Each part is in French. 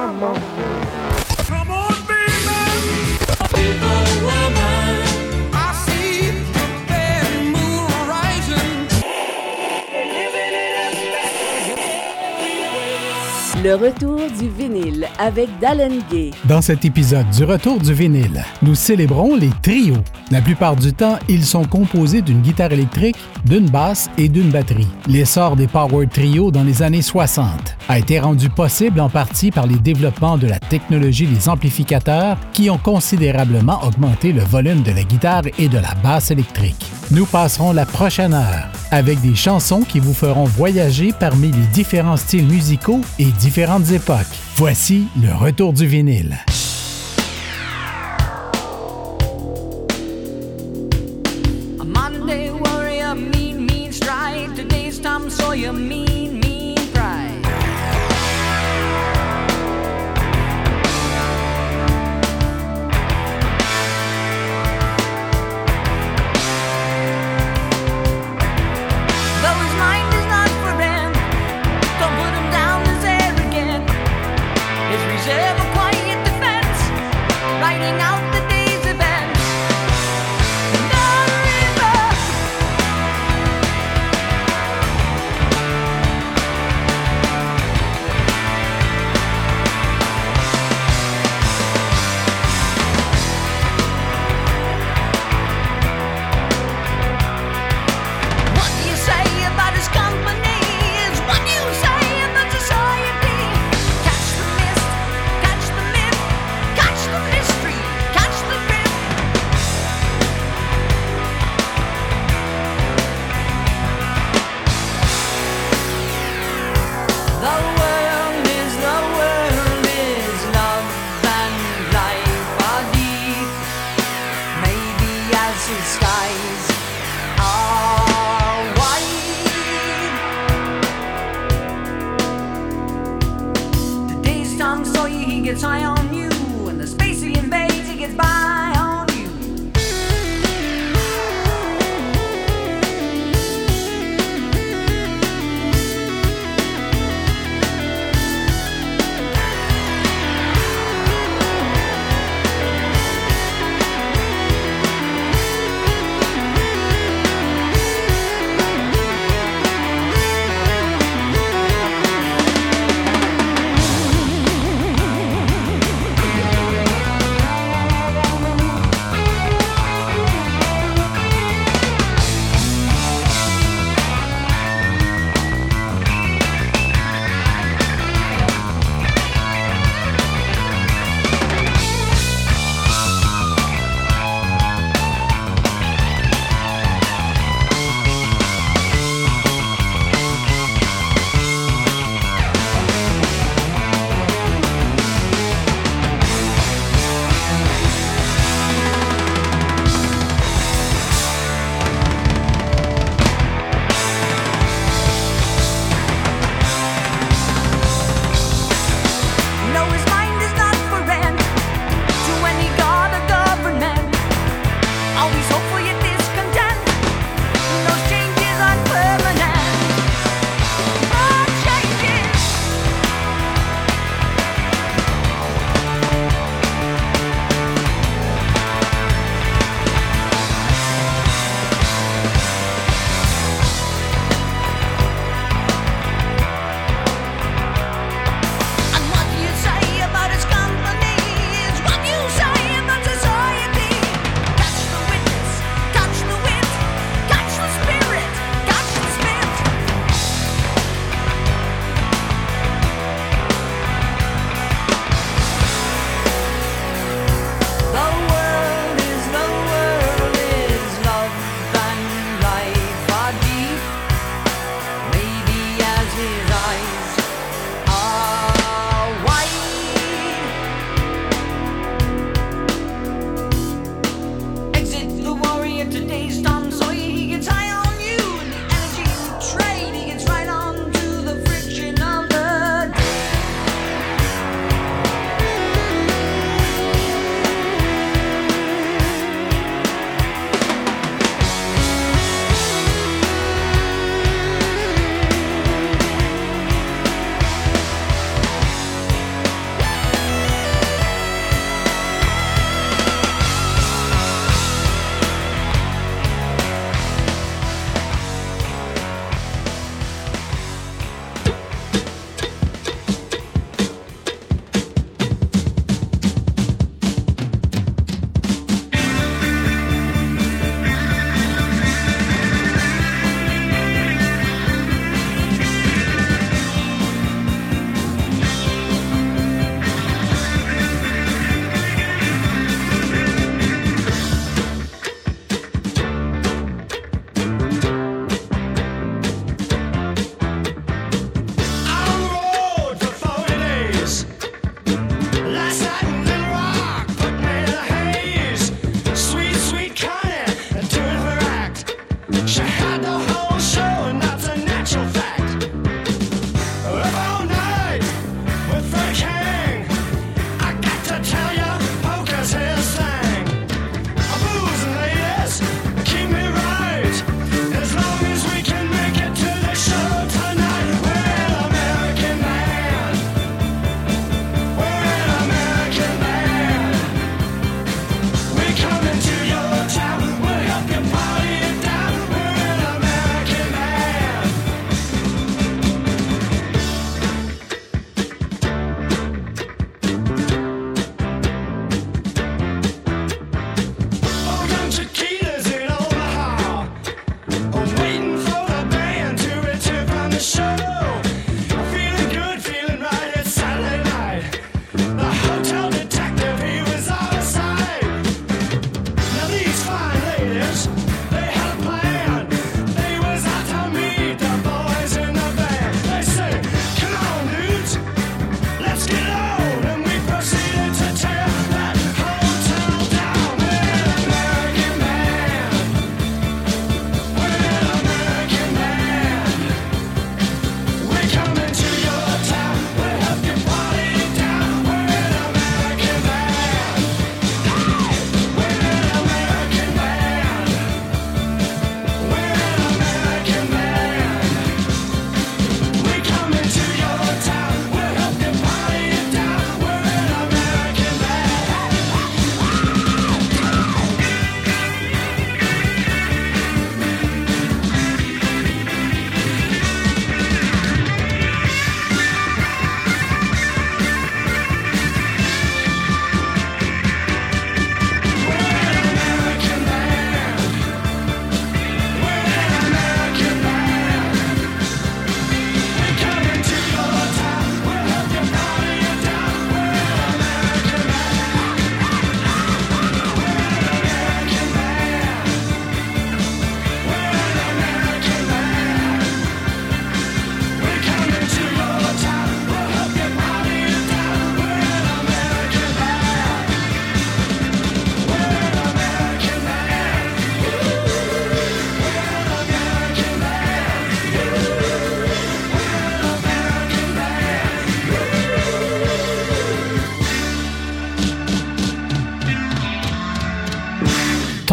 I'm on. Le retour du vinyle avec Dallin Gay. Dans cet épisode du retour du vinyle, nous célébrons les trios. La plupart du temps, ils sont composés d'une guitare électrique, d'une basse et d'une batterie. L'essor des power trio dans les années 60 a été rendu possible en partie par les développements de la technologie des amplificateurs qui ont considérablement augmenté le volume de la guitare et de la basse électrique. Nous passerons la prochaine heure avec des chansons qui vous feront voyager parmi les différents styles musicaux et différentes époques. Voici le retour du vinyle.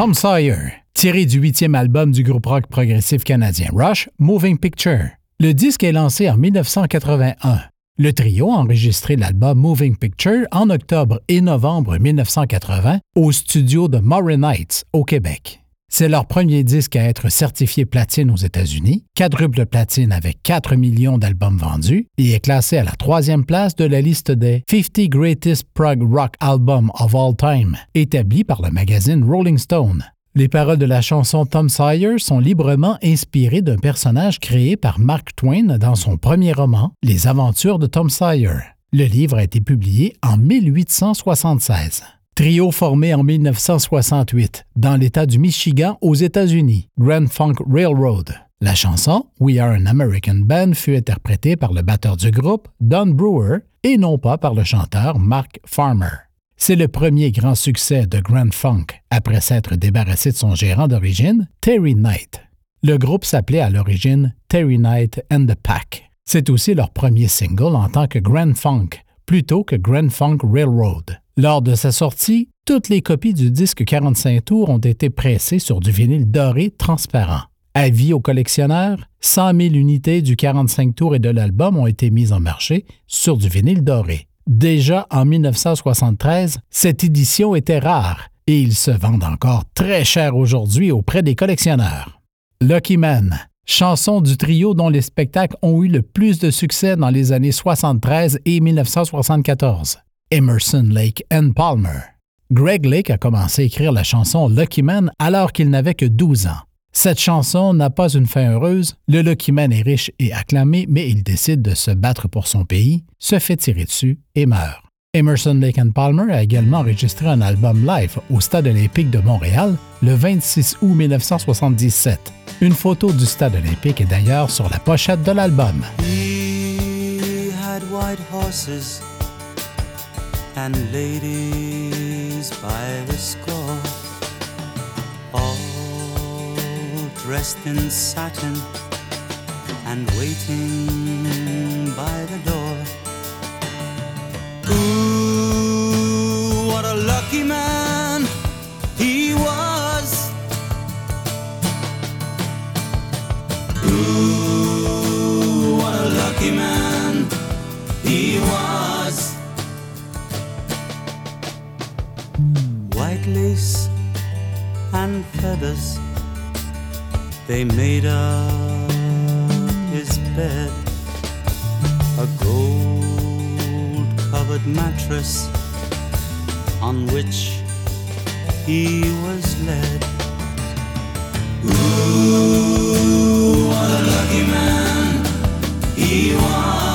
Tom Sawyer, tiré du huitième album du groupe rock progressif canadien Rush, Moving Picture. Le disque est lancé en 1981. Le trio a enregistré l'album Moving Picture en octobre et novembre 1980 au studio de Morin Heights, au Québec. C'est leur premier disque à être certifié platine aux États-Unis, quadruple platine avec 4 millions d'albums vendus, et est classé à la troisième place de la liste des 50 Greatest Prog Rock Albums of All Time, établie par le magazine Rolling Stone. Les paroles de la chanson Tom Sawyer sont librement inspirées d'un personnage créé par Mark Twain dans son premier roman, Les Aventures de Tom Sawyer. Le livre a été publié en 1876. Trio formé en 1968 dans l'État du Michigan aux États-Unis, Grand Funk Railroad. La chanson We Are an American Band fut interprétée par le batteur du groupe, Don Brewer, et non pas par le chanteur Mark Farmer. C'est le premier grand succès de Grand Funk après s'être débarrassé de son gérant d'origine, Terry Knight. Le groupe s'appelait à l'origine Terry Knight and the Pack. C'est aussi leur premier single en tant que Grand Funk, plutôt que Grand Funk Railroad. Lors de sa sortie, toutes les copies du disque 45 tours ont été pressées sur du vinyle doré transparent. Avis aux collectionneurs, 100 000 unités du 45 tours et de l'album ont été mises en marché sur du vinyle doré. Déjà en 1973, cette édition était rare et ils se vendent encore très cher aujourd'hui auprès des collectionneurs. Lucky Man, chanson du trio dont les spectacles ont eu le plus de succès dans les années 73 et 1974. Emerson, Lake and Palmer. Greg Lake a commencé à écrire la chanson Lucky Man alors qu'il n'avait que 12 ans. Cette chanson n'a pas une fin heureuse, le Lucky Man est riche et acclamé, mais il décide de se battre pour son pays, se fait tirer dessus et meurt. Emerson, Lake and Palmer a également enregistré un album live au Stade olympique de Montréal le 26 août 1977. Une photo du Stade olympique est d'ailleurs sur la pochette de l'album. dressed in satin and waiting by the door. Lace and feathers. They made up his bed, a gold covered mattress on which he was led. Ooh, what a lucky man he was.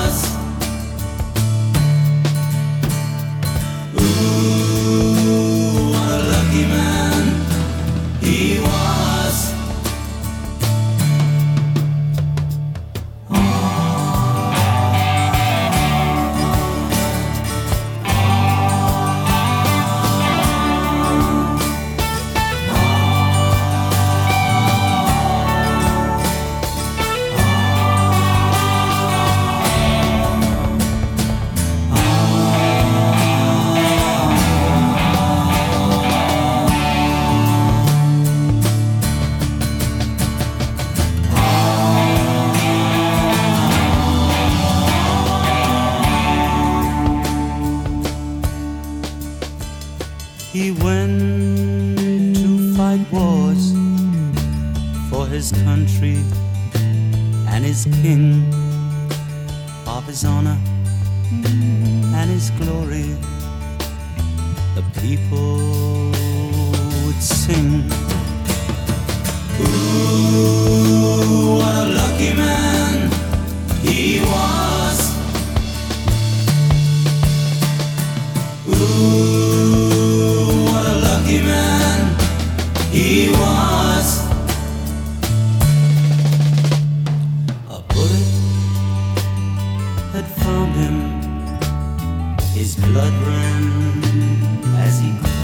had found him. His blood ran as he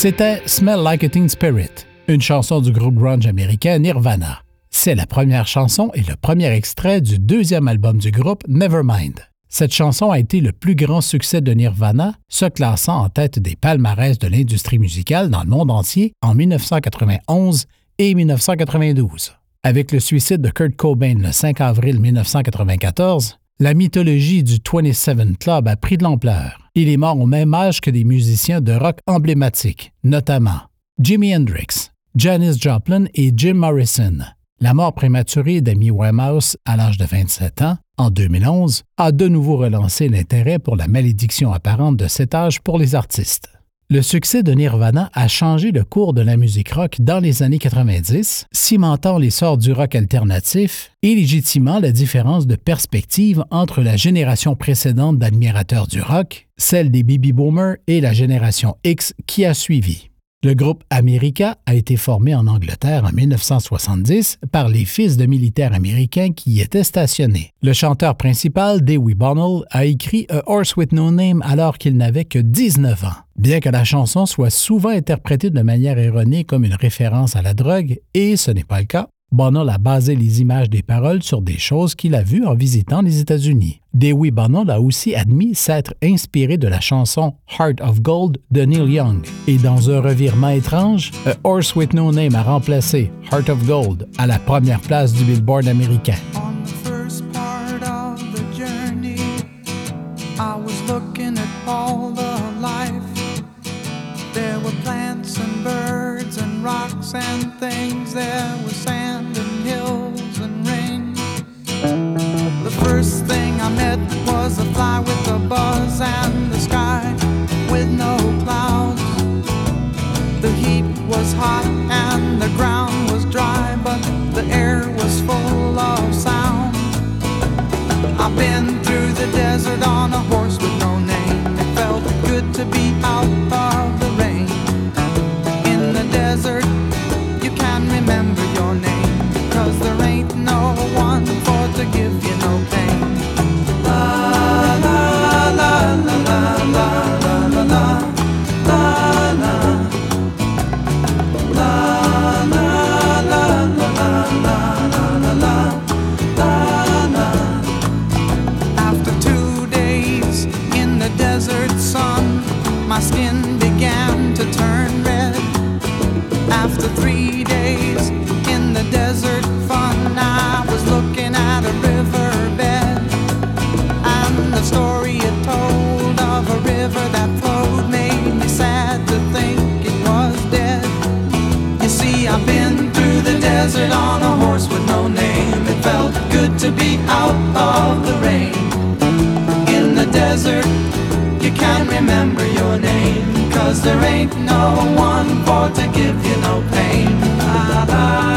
C'était Smell Like a Teen Spirit, une chanson du groupe grunge américain Nirvana. C'est la première chanson et le premier extrait du deuxième album du groupe Nevermind. Cette chanson a été le plus grand succès de Nirvana, se classant en tête des palmarès de l'industrie musicale dans le monde entier en 1991 et 1992. Avec le suicide de Kurt Cobain le 5 avril 1994, la mythologie du 27 Club a pris de l'ampleur. Il est mort au même âge que des musiciens de rock emblématiques, notamment Jimi Hendrix, Janis Joplin et Jim Morrison. La mort prématurée d'Amy Winehouse à l'âge de 27 ans, en 2011, a de nouveau relancé l'intérêt pour la malédiction apparente de cet âge pour les artistes. Le succès de Nirvana a changé le cours de la musique rock dans les années 90, cimentant l'essor du rock alternatif et légitimant la différence de perspective entre la génération précédente d'admirateurs du rock, celle des baby boomers et la génération X qui a suivi. Le groupe America a été formé en Angleterre en 1970 par les fils de militaires américains qui y étaient stationnés. Le chanteur principal, Dewey Bonnell, a écrit A Horse with No Name alors qu'il n'avait que 19 ans. Bien que la chanson soit souvent interprétée de manière erronée comme une référence à la drogue, et ce n'est pas le cas, Bonnell a basé les images des paroles sur des choses qu'il a vues en visitant les États-Unis. Dewey Bonnell a aussi admis s'être inspiré de la chanson Heart of Gold de Neil Young. Et dans un revirement étrange, A Horse with No Name a remplacé Heart of Gold à la première place du Billboard américain. First thing I met was a fly with a buzz and the sky with no clouds. The heat was hot and the ground was dry, but the air was full of sound. I've been through the desert on a horse with no my skin began to turn red. After three days in the desert can't remember your name. Cause there ain't no one for to give you no pain. La la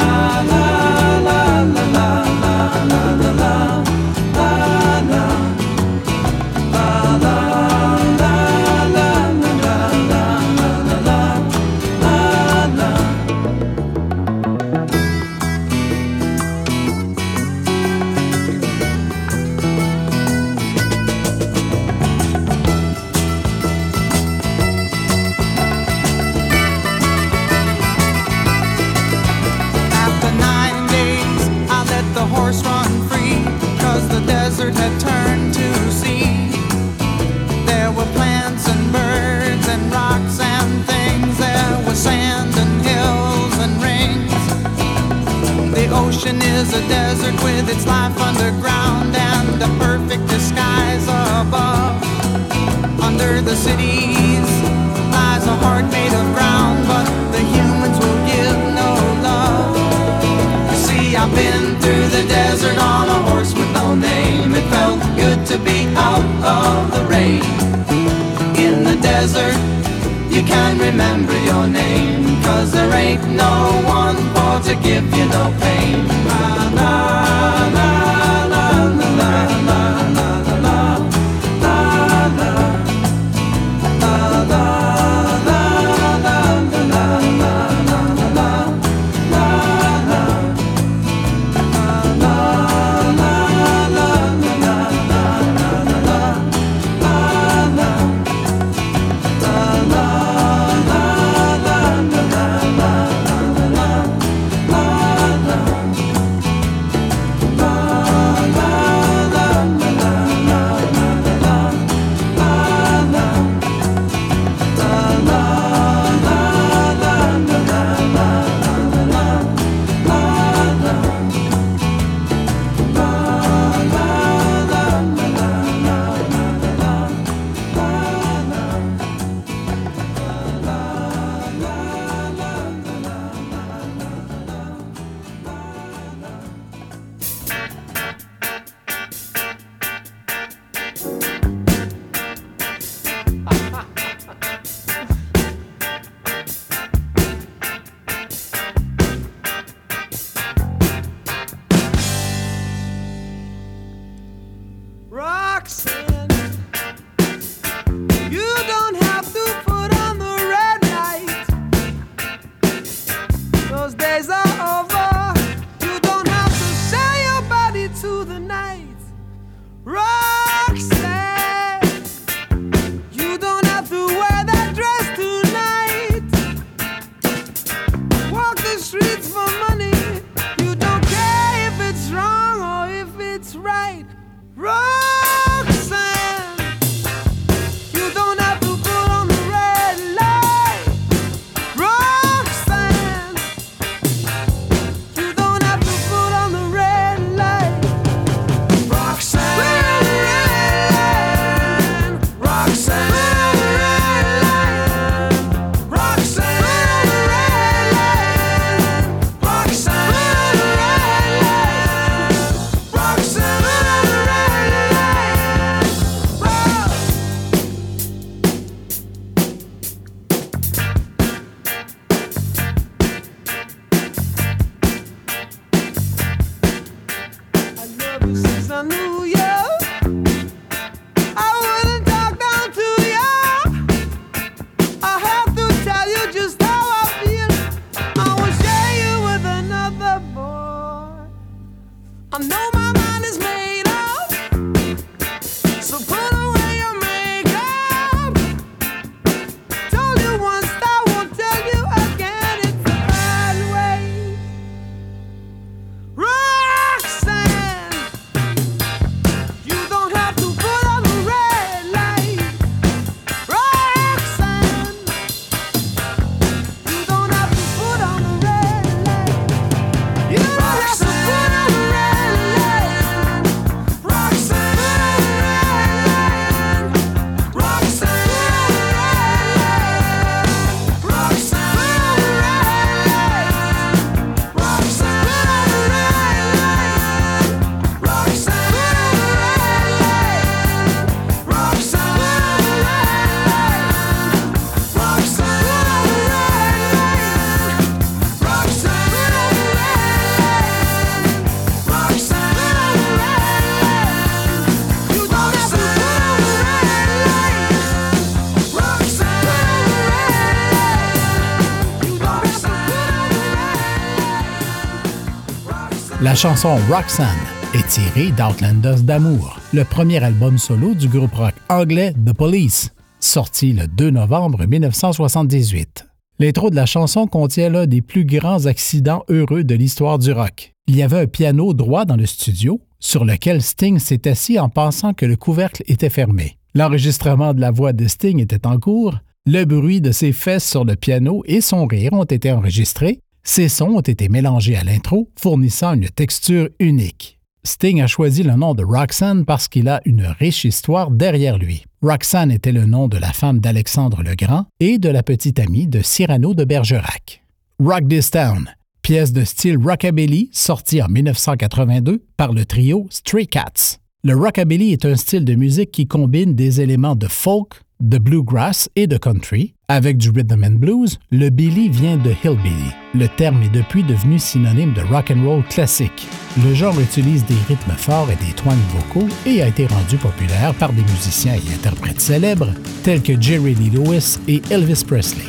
La chanson Roxanne est tirée d'Outlanders d'amour, le premier album solo du groupe rock anglais The Police, sorti le 2 novembre 1978. L'intro de la chanson contient l'un des plus grands accidents heureux de l'histoire du rock. Il y avait un piano droit dans le studio, sur lequel Sting s'est assis en pensant que le couvercle était fermé. L'enregistrement de la voix de Sting était en cours, le bruit de ses fesses sur le piano et son rire ont été enregistrés, ces sons ont été mélangés à l'intro, fournissant une texture unique. Sting a choisi le nom de Roxanne parce qu'il a une riche histoire derrière lui. Roxanne était le nom de la femme d'Alexandre le Grand et de la petite amie de Cyrano de Bergerac. Rock This Town, pièce de style rockabilly sortie en 1982 par le trio Stray Cats. Le rockabilly est un style de musique qui combine des éléments de folk, de bluegrass et de country. Avec du rhythm and blues, le billy vient de hillbilly. Le terme est depuis devenu synonyme de rock and roll classique. Le genre utilise des rythmes forts et des toins vocaux et a été rendu populaire par des musiciens et interprètes célèbres tels que Jerry Lee Lewis et Elvis Presley.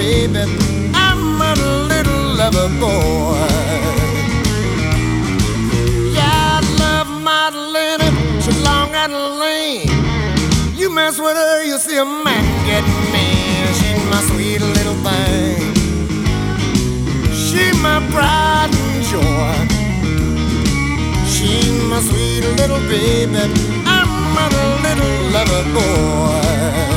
baby. I'm a little lover boy. Yeah, I love my Lenny, she long and lean. You mess with her, you'll see a man get mean. She's my sweet little thing. She's my pride and joy. She's my sweet little baby. I'm a little lover boy.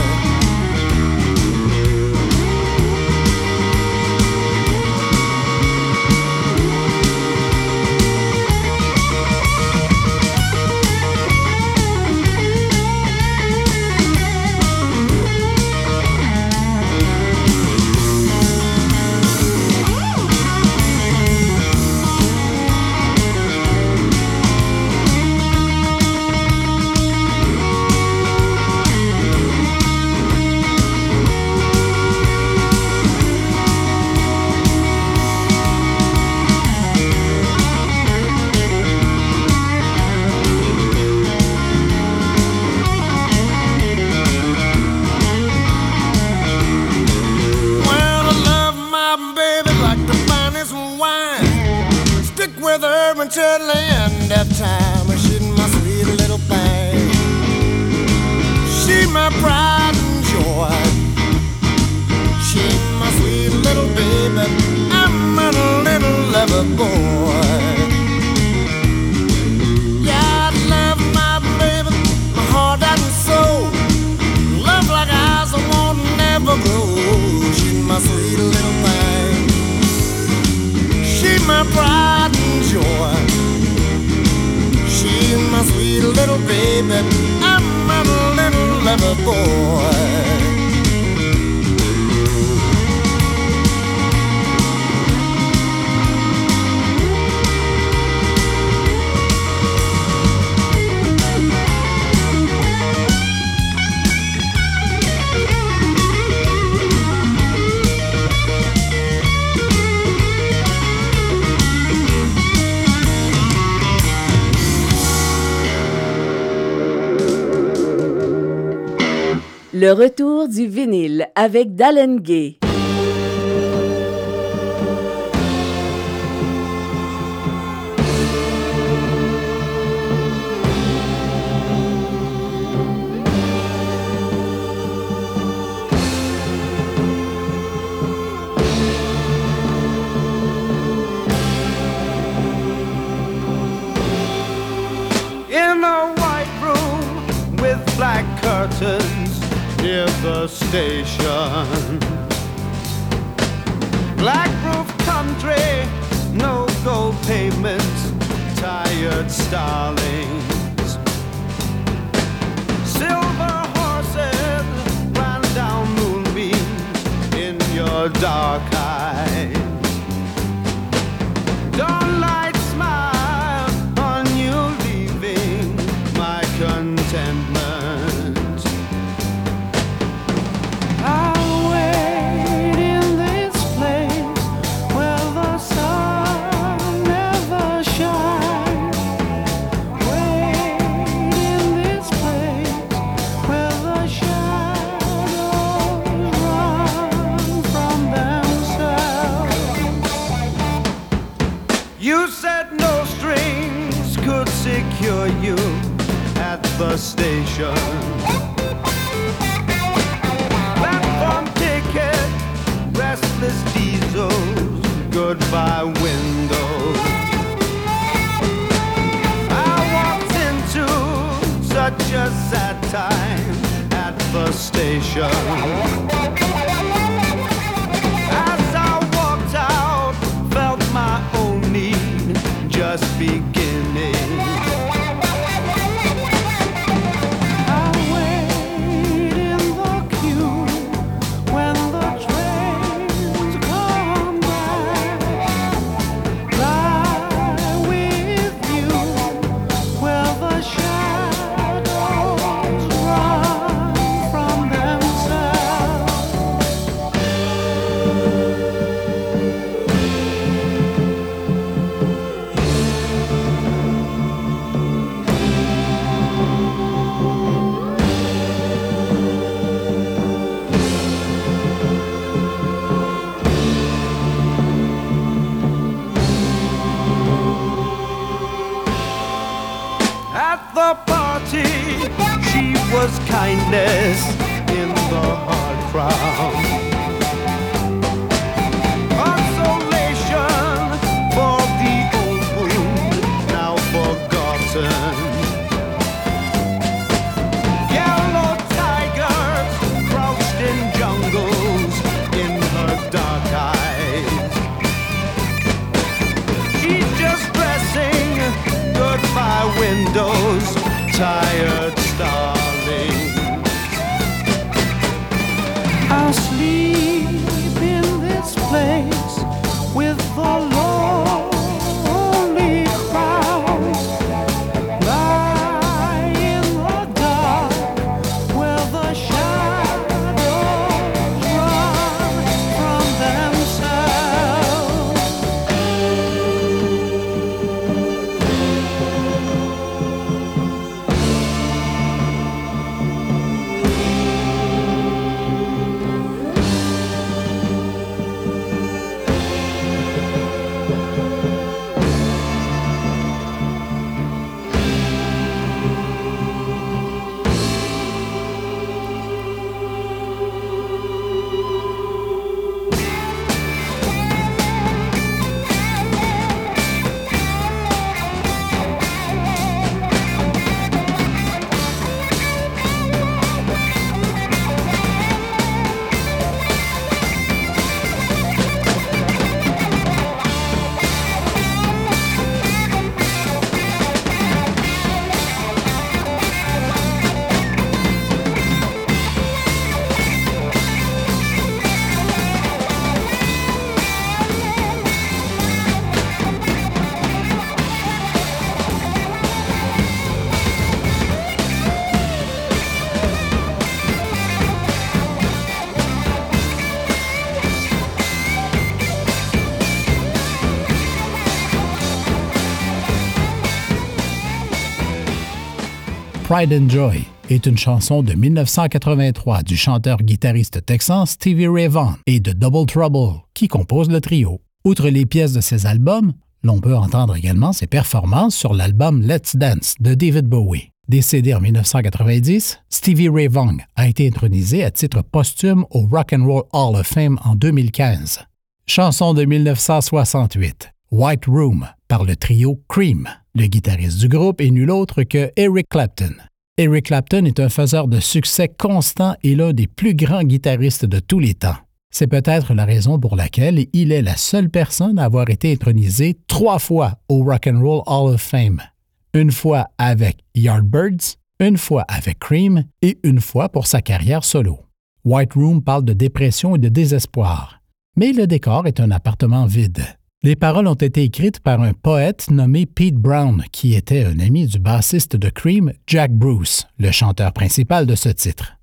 little baby, I'm a little lover boy. Le retour du vinyle avec Dallengay. The station. Platform ticket, restless diesels, goodbye windows. I walked into such a sad time at the station. Pride and Joy est une chanson de 1983 du chanteur-guitariste texan Stevie Ray Vaughan et de Double Trouble, qui compose le trio. Outre les pièces de ses albums, l'on peut entendre également ses performances sur l'album Let's Dance de David Bowie. Décédé en 1990, Stevie Ray Vaughan a été intronisé à titre posthume au Rock and Roll Hall of Fame en 2015. Chanson de 1968, White Room par le trio Cream. Le guitariste du groupe est nul autre que Eric Clapton. Eric Clapton est un faiseur de succès constant et l'un des plus grands guitaristes de tous les temps. C'est peut-être la raison pour laquelle il est la seule personne à avoir été intronisé trois fois au Rock and Roll Hall of Fame. Une fois avec Yardbirds, une fois avec Cream et une fois pour sa carrière solo. White Room parle de dépression et de désespoir, mais le décor est un appartement vide. Les paroles ont été écrites par un poète nommé Pete Brown, qui était un ami du bassiste de Cream, Jack Bruce, le chanteur principal de ce titre.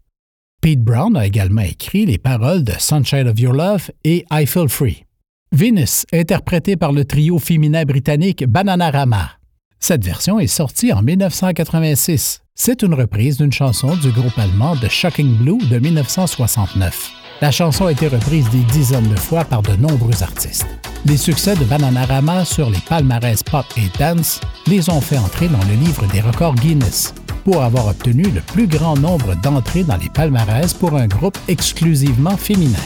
Pete Brown a également écrit les paroles de Sunshine of Your Love et I Feel Free. Venus, interprétée par le trio féminin britannique Bananarama. Cette version est sortie en 1986. C'est une reprise d'une chanson du groupe allemand The Shocking Blue de 1969. La chanson a été reprise des dizaines de fois par de nombreux artistes. Les succès de Bananarama sur les palmarès pop et dance les ont fait entrer dans le livre des records Guinness pour avoir obtenu le plus grand nombre d'entrées dans les palmarès pour un groupe exclusivement féminin.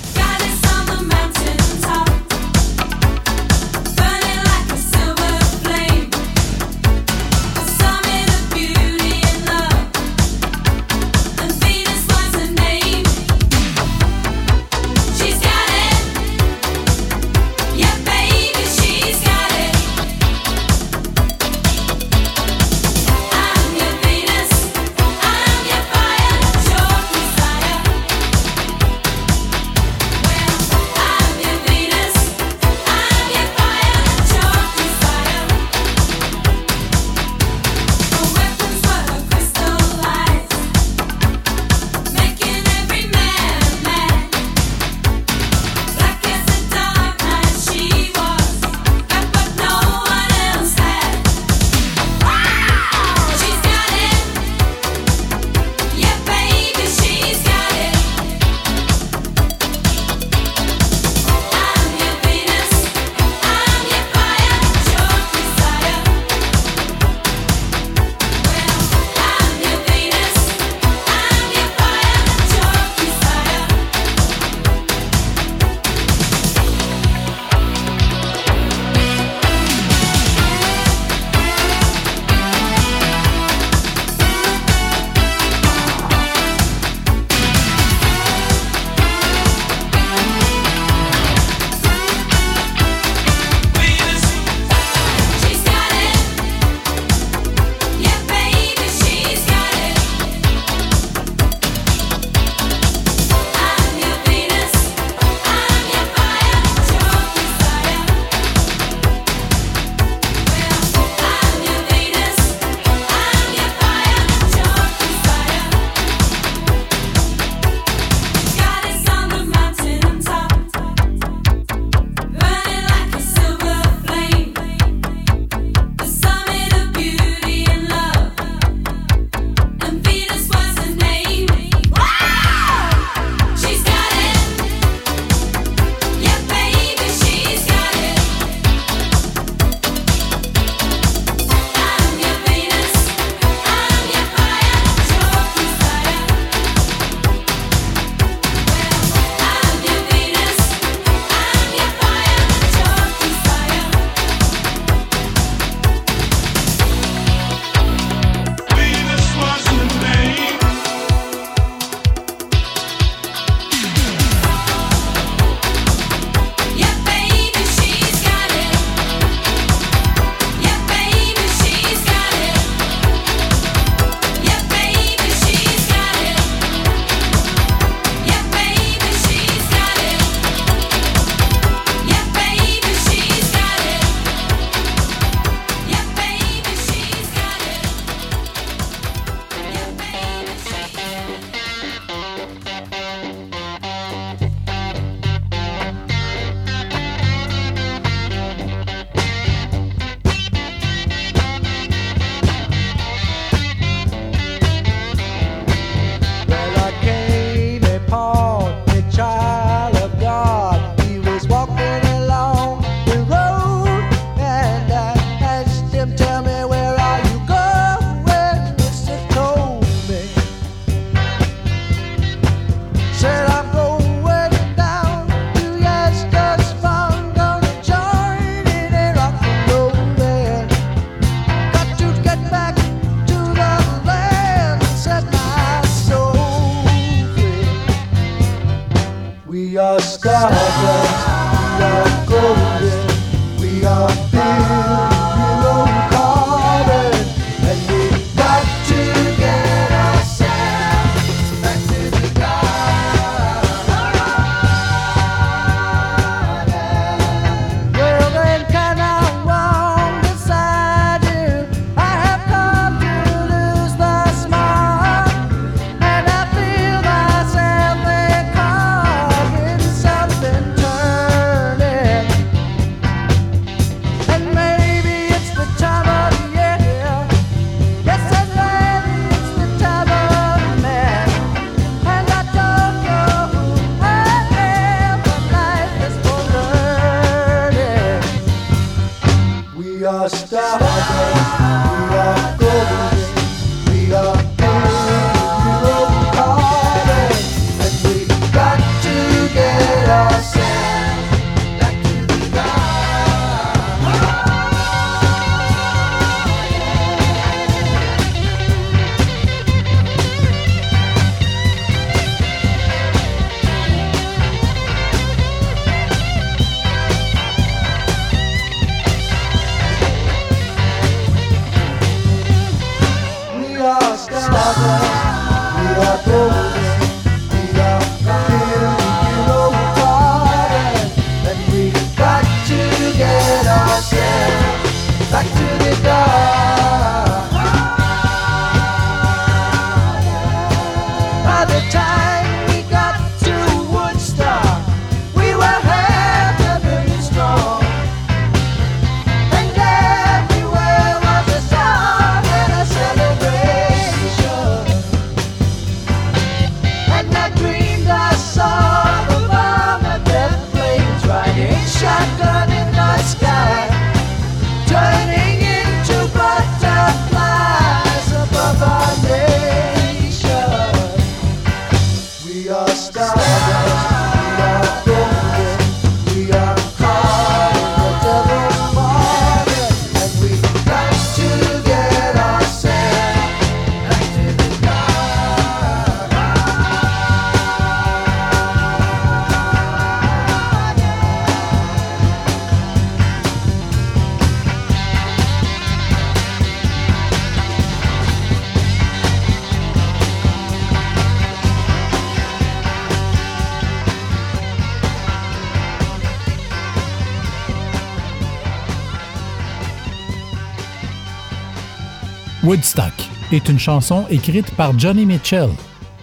Est une chanson écrite par Johnny Mitchell.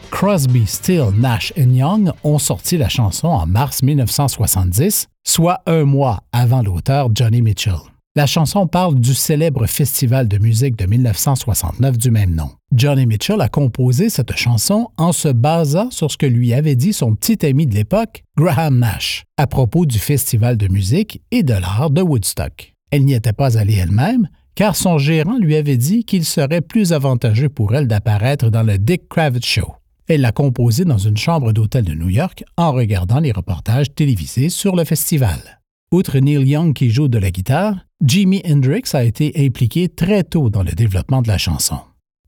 Crosby, Still, Nash et Young ont sorti la chanson en mars 1970, soit un mois avant l'auteur Johnny Mitchell. La chanson parle du célèbre festival de musique de 1969 du même nom. Johnny Mitchell a composé cette chanson en se basant sur ce que lui avait dit son petit ami de l'époque, Graham Nash, à propos du festival de musique et de l'art de Woodstock. Elle n'y était pas allée elle-même, car son gérant lui avait dit qu'il serait plus avantageux pour elle d'apparaître dans le Dick Kravitz Show. Elle l'a composé dans une chambre d'hôtel de New York en regardant les reportages télévisés sur le festival. Outre Neil Young qui joue de la guitare, Jimi Hendrix a été impliqué très tôt dans le développement de la chanson.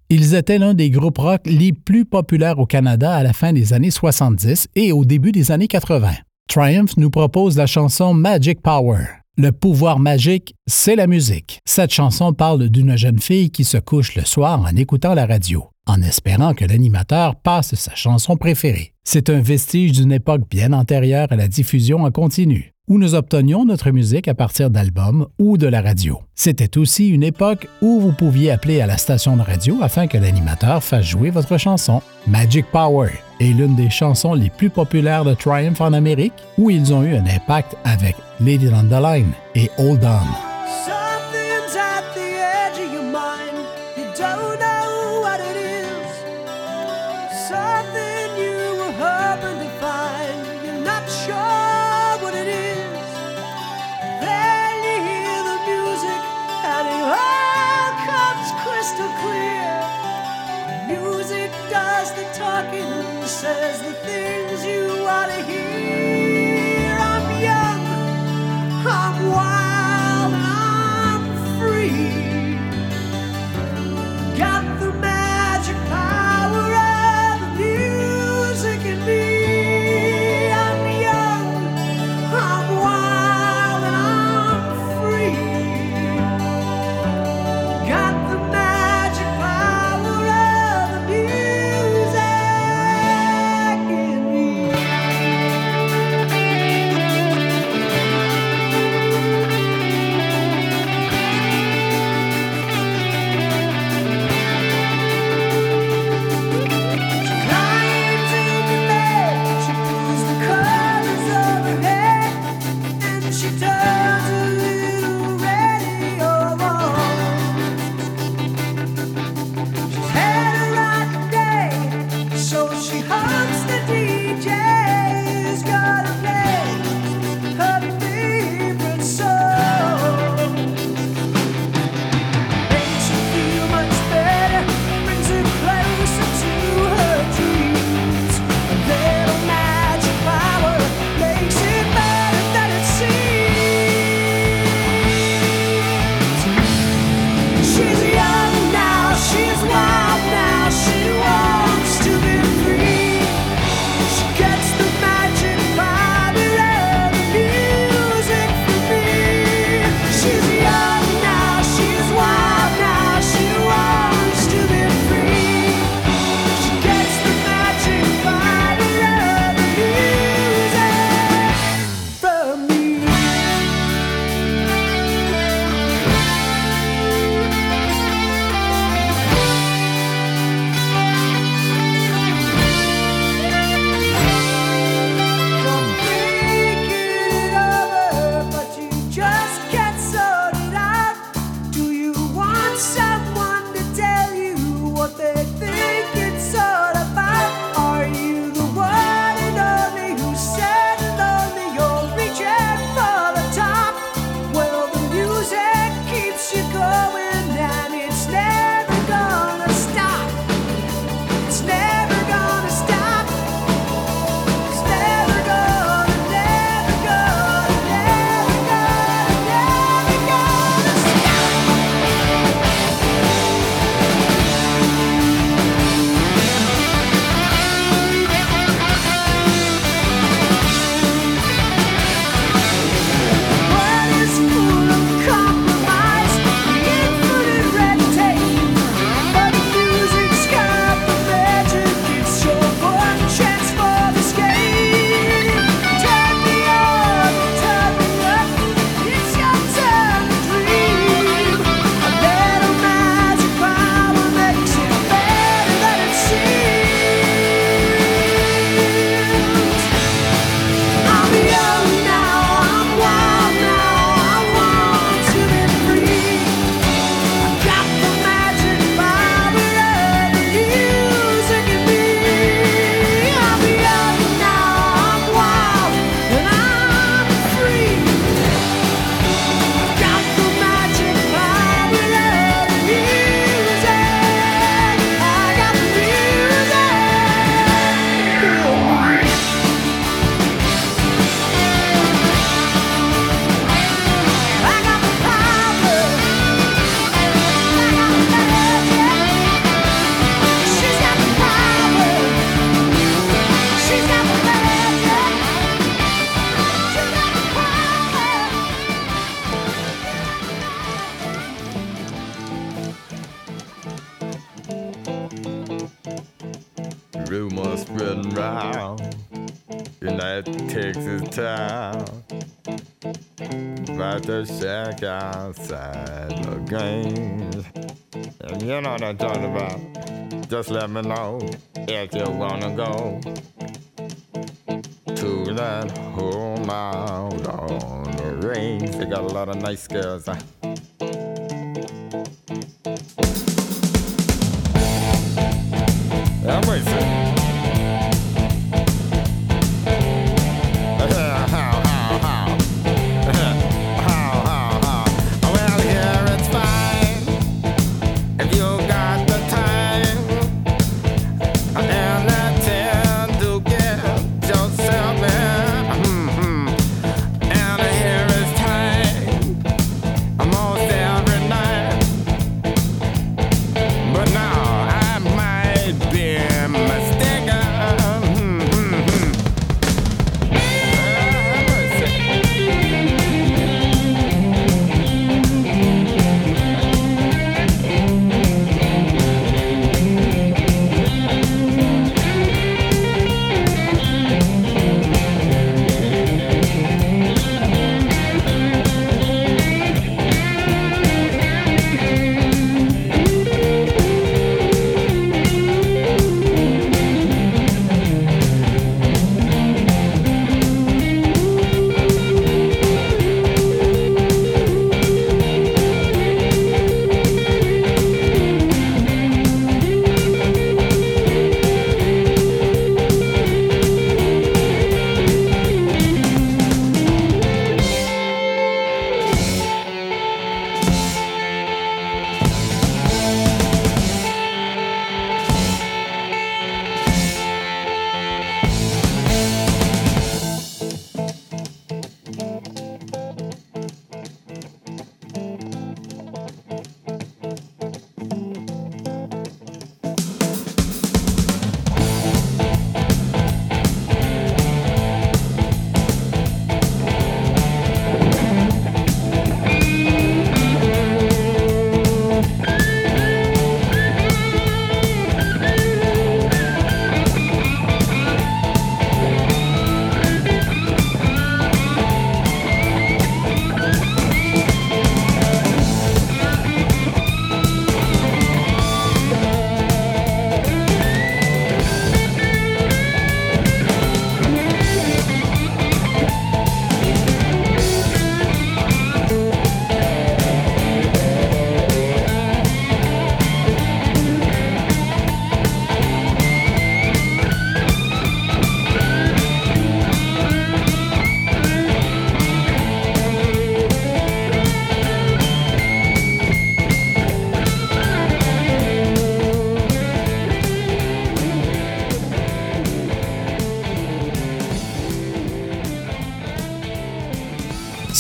Ils étaient l'un des groupes rock les plus populaires au Canada à la fin des années 70 et au début des années 80. Triumph nous propose la chanson Magic Power. Le pouvoir magique, c'est la musique. Cette chanson parle d'une jeune fille qui se couche le soir en écoutant la radio, en espérant que l'animateur passe sa chanson préférée. C'est un vestige d'une époque bien antérieure à la diffusion en continu où nous obtenions notre musique à partir d'albums ou de la radio. C'était aussi une époque où vous pouviez appeler à la station de radio afin que l'animateur fasse jouer votre chanson. Magic Power est l'une des chansons les plus populaires de Triumph en Amérique, où ils ont eu un impact avec Lady on the Line et Hold On.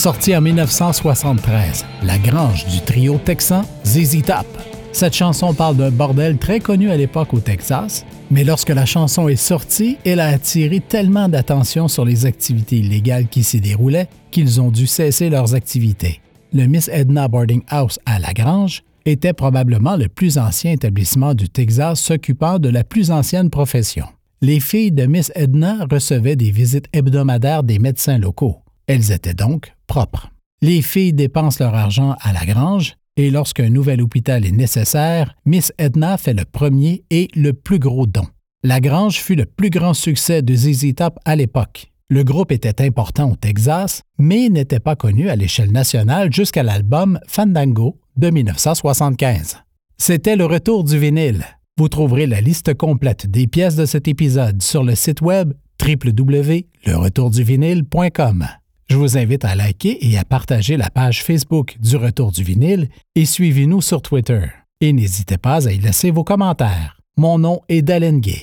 Sortie en 1973, La Grange du trio texan ZZ Top. Cette chanson parle d'un bordel très connu à l'époque au Texas, mais lorsque la chanson est sortie, elle a attiré tellement d'attention sur les activités illégales qui s'y déroulaient qu'ils ont dû cesser leurs activités. Le Miss Edna Boarding House à La Grange était probablement le plus ancien établissement du Texas s'occupant de la plus ancienne profession. Les filles de Miss Edna recevaient des visites hebdomadaires des médecins locaux. Elles étaient donc propres. Les filles dépensent leur argent à la grange et lorsqu'un nouvel hôpital est nécessaire, Miss Edna fait le premier et le plus gros don. La grange fut le plus grand succès de ZZ Top à l'époque. Le groupe était important au Texas, mais n'était pas connu à l'échelle nationale jusqu'à l'album Fandango de 1975. C'était le retour du vinyle. Vous trouverez la liste complète des pièces de cet épisode sur le site web www.leretourduvinyle.com. Je vous invite à liker et à partager la page Facebook du Retour du vinyle et suivez-nous sur Twitter. Et n'hésitez pas à y laisser vos commentaires. Mon nom est Dalen Gay.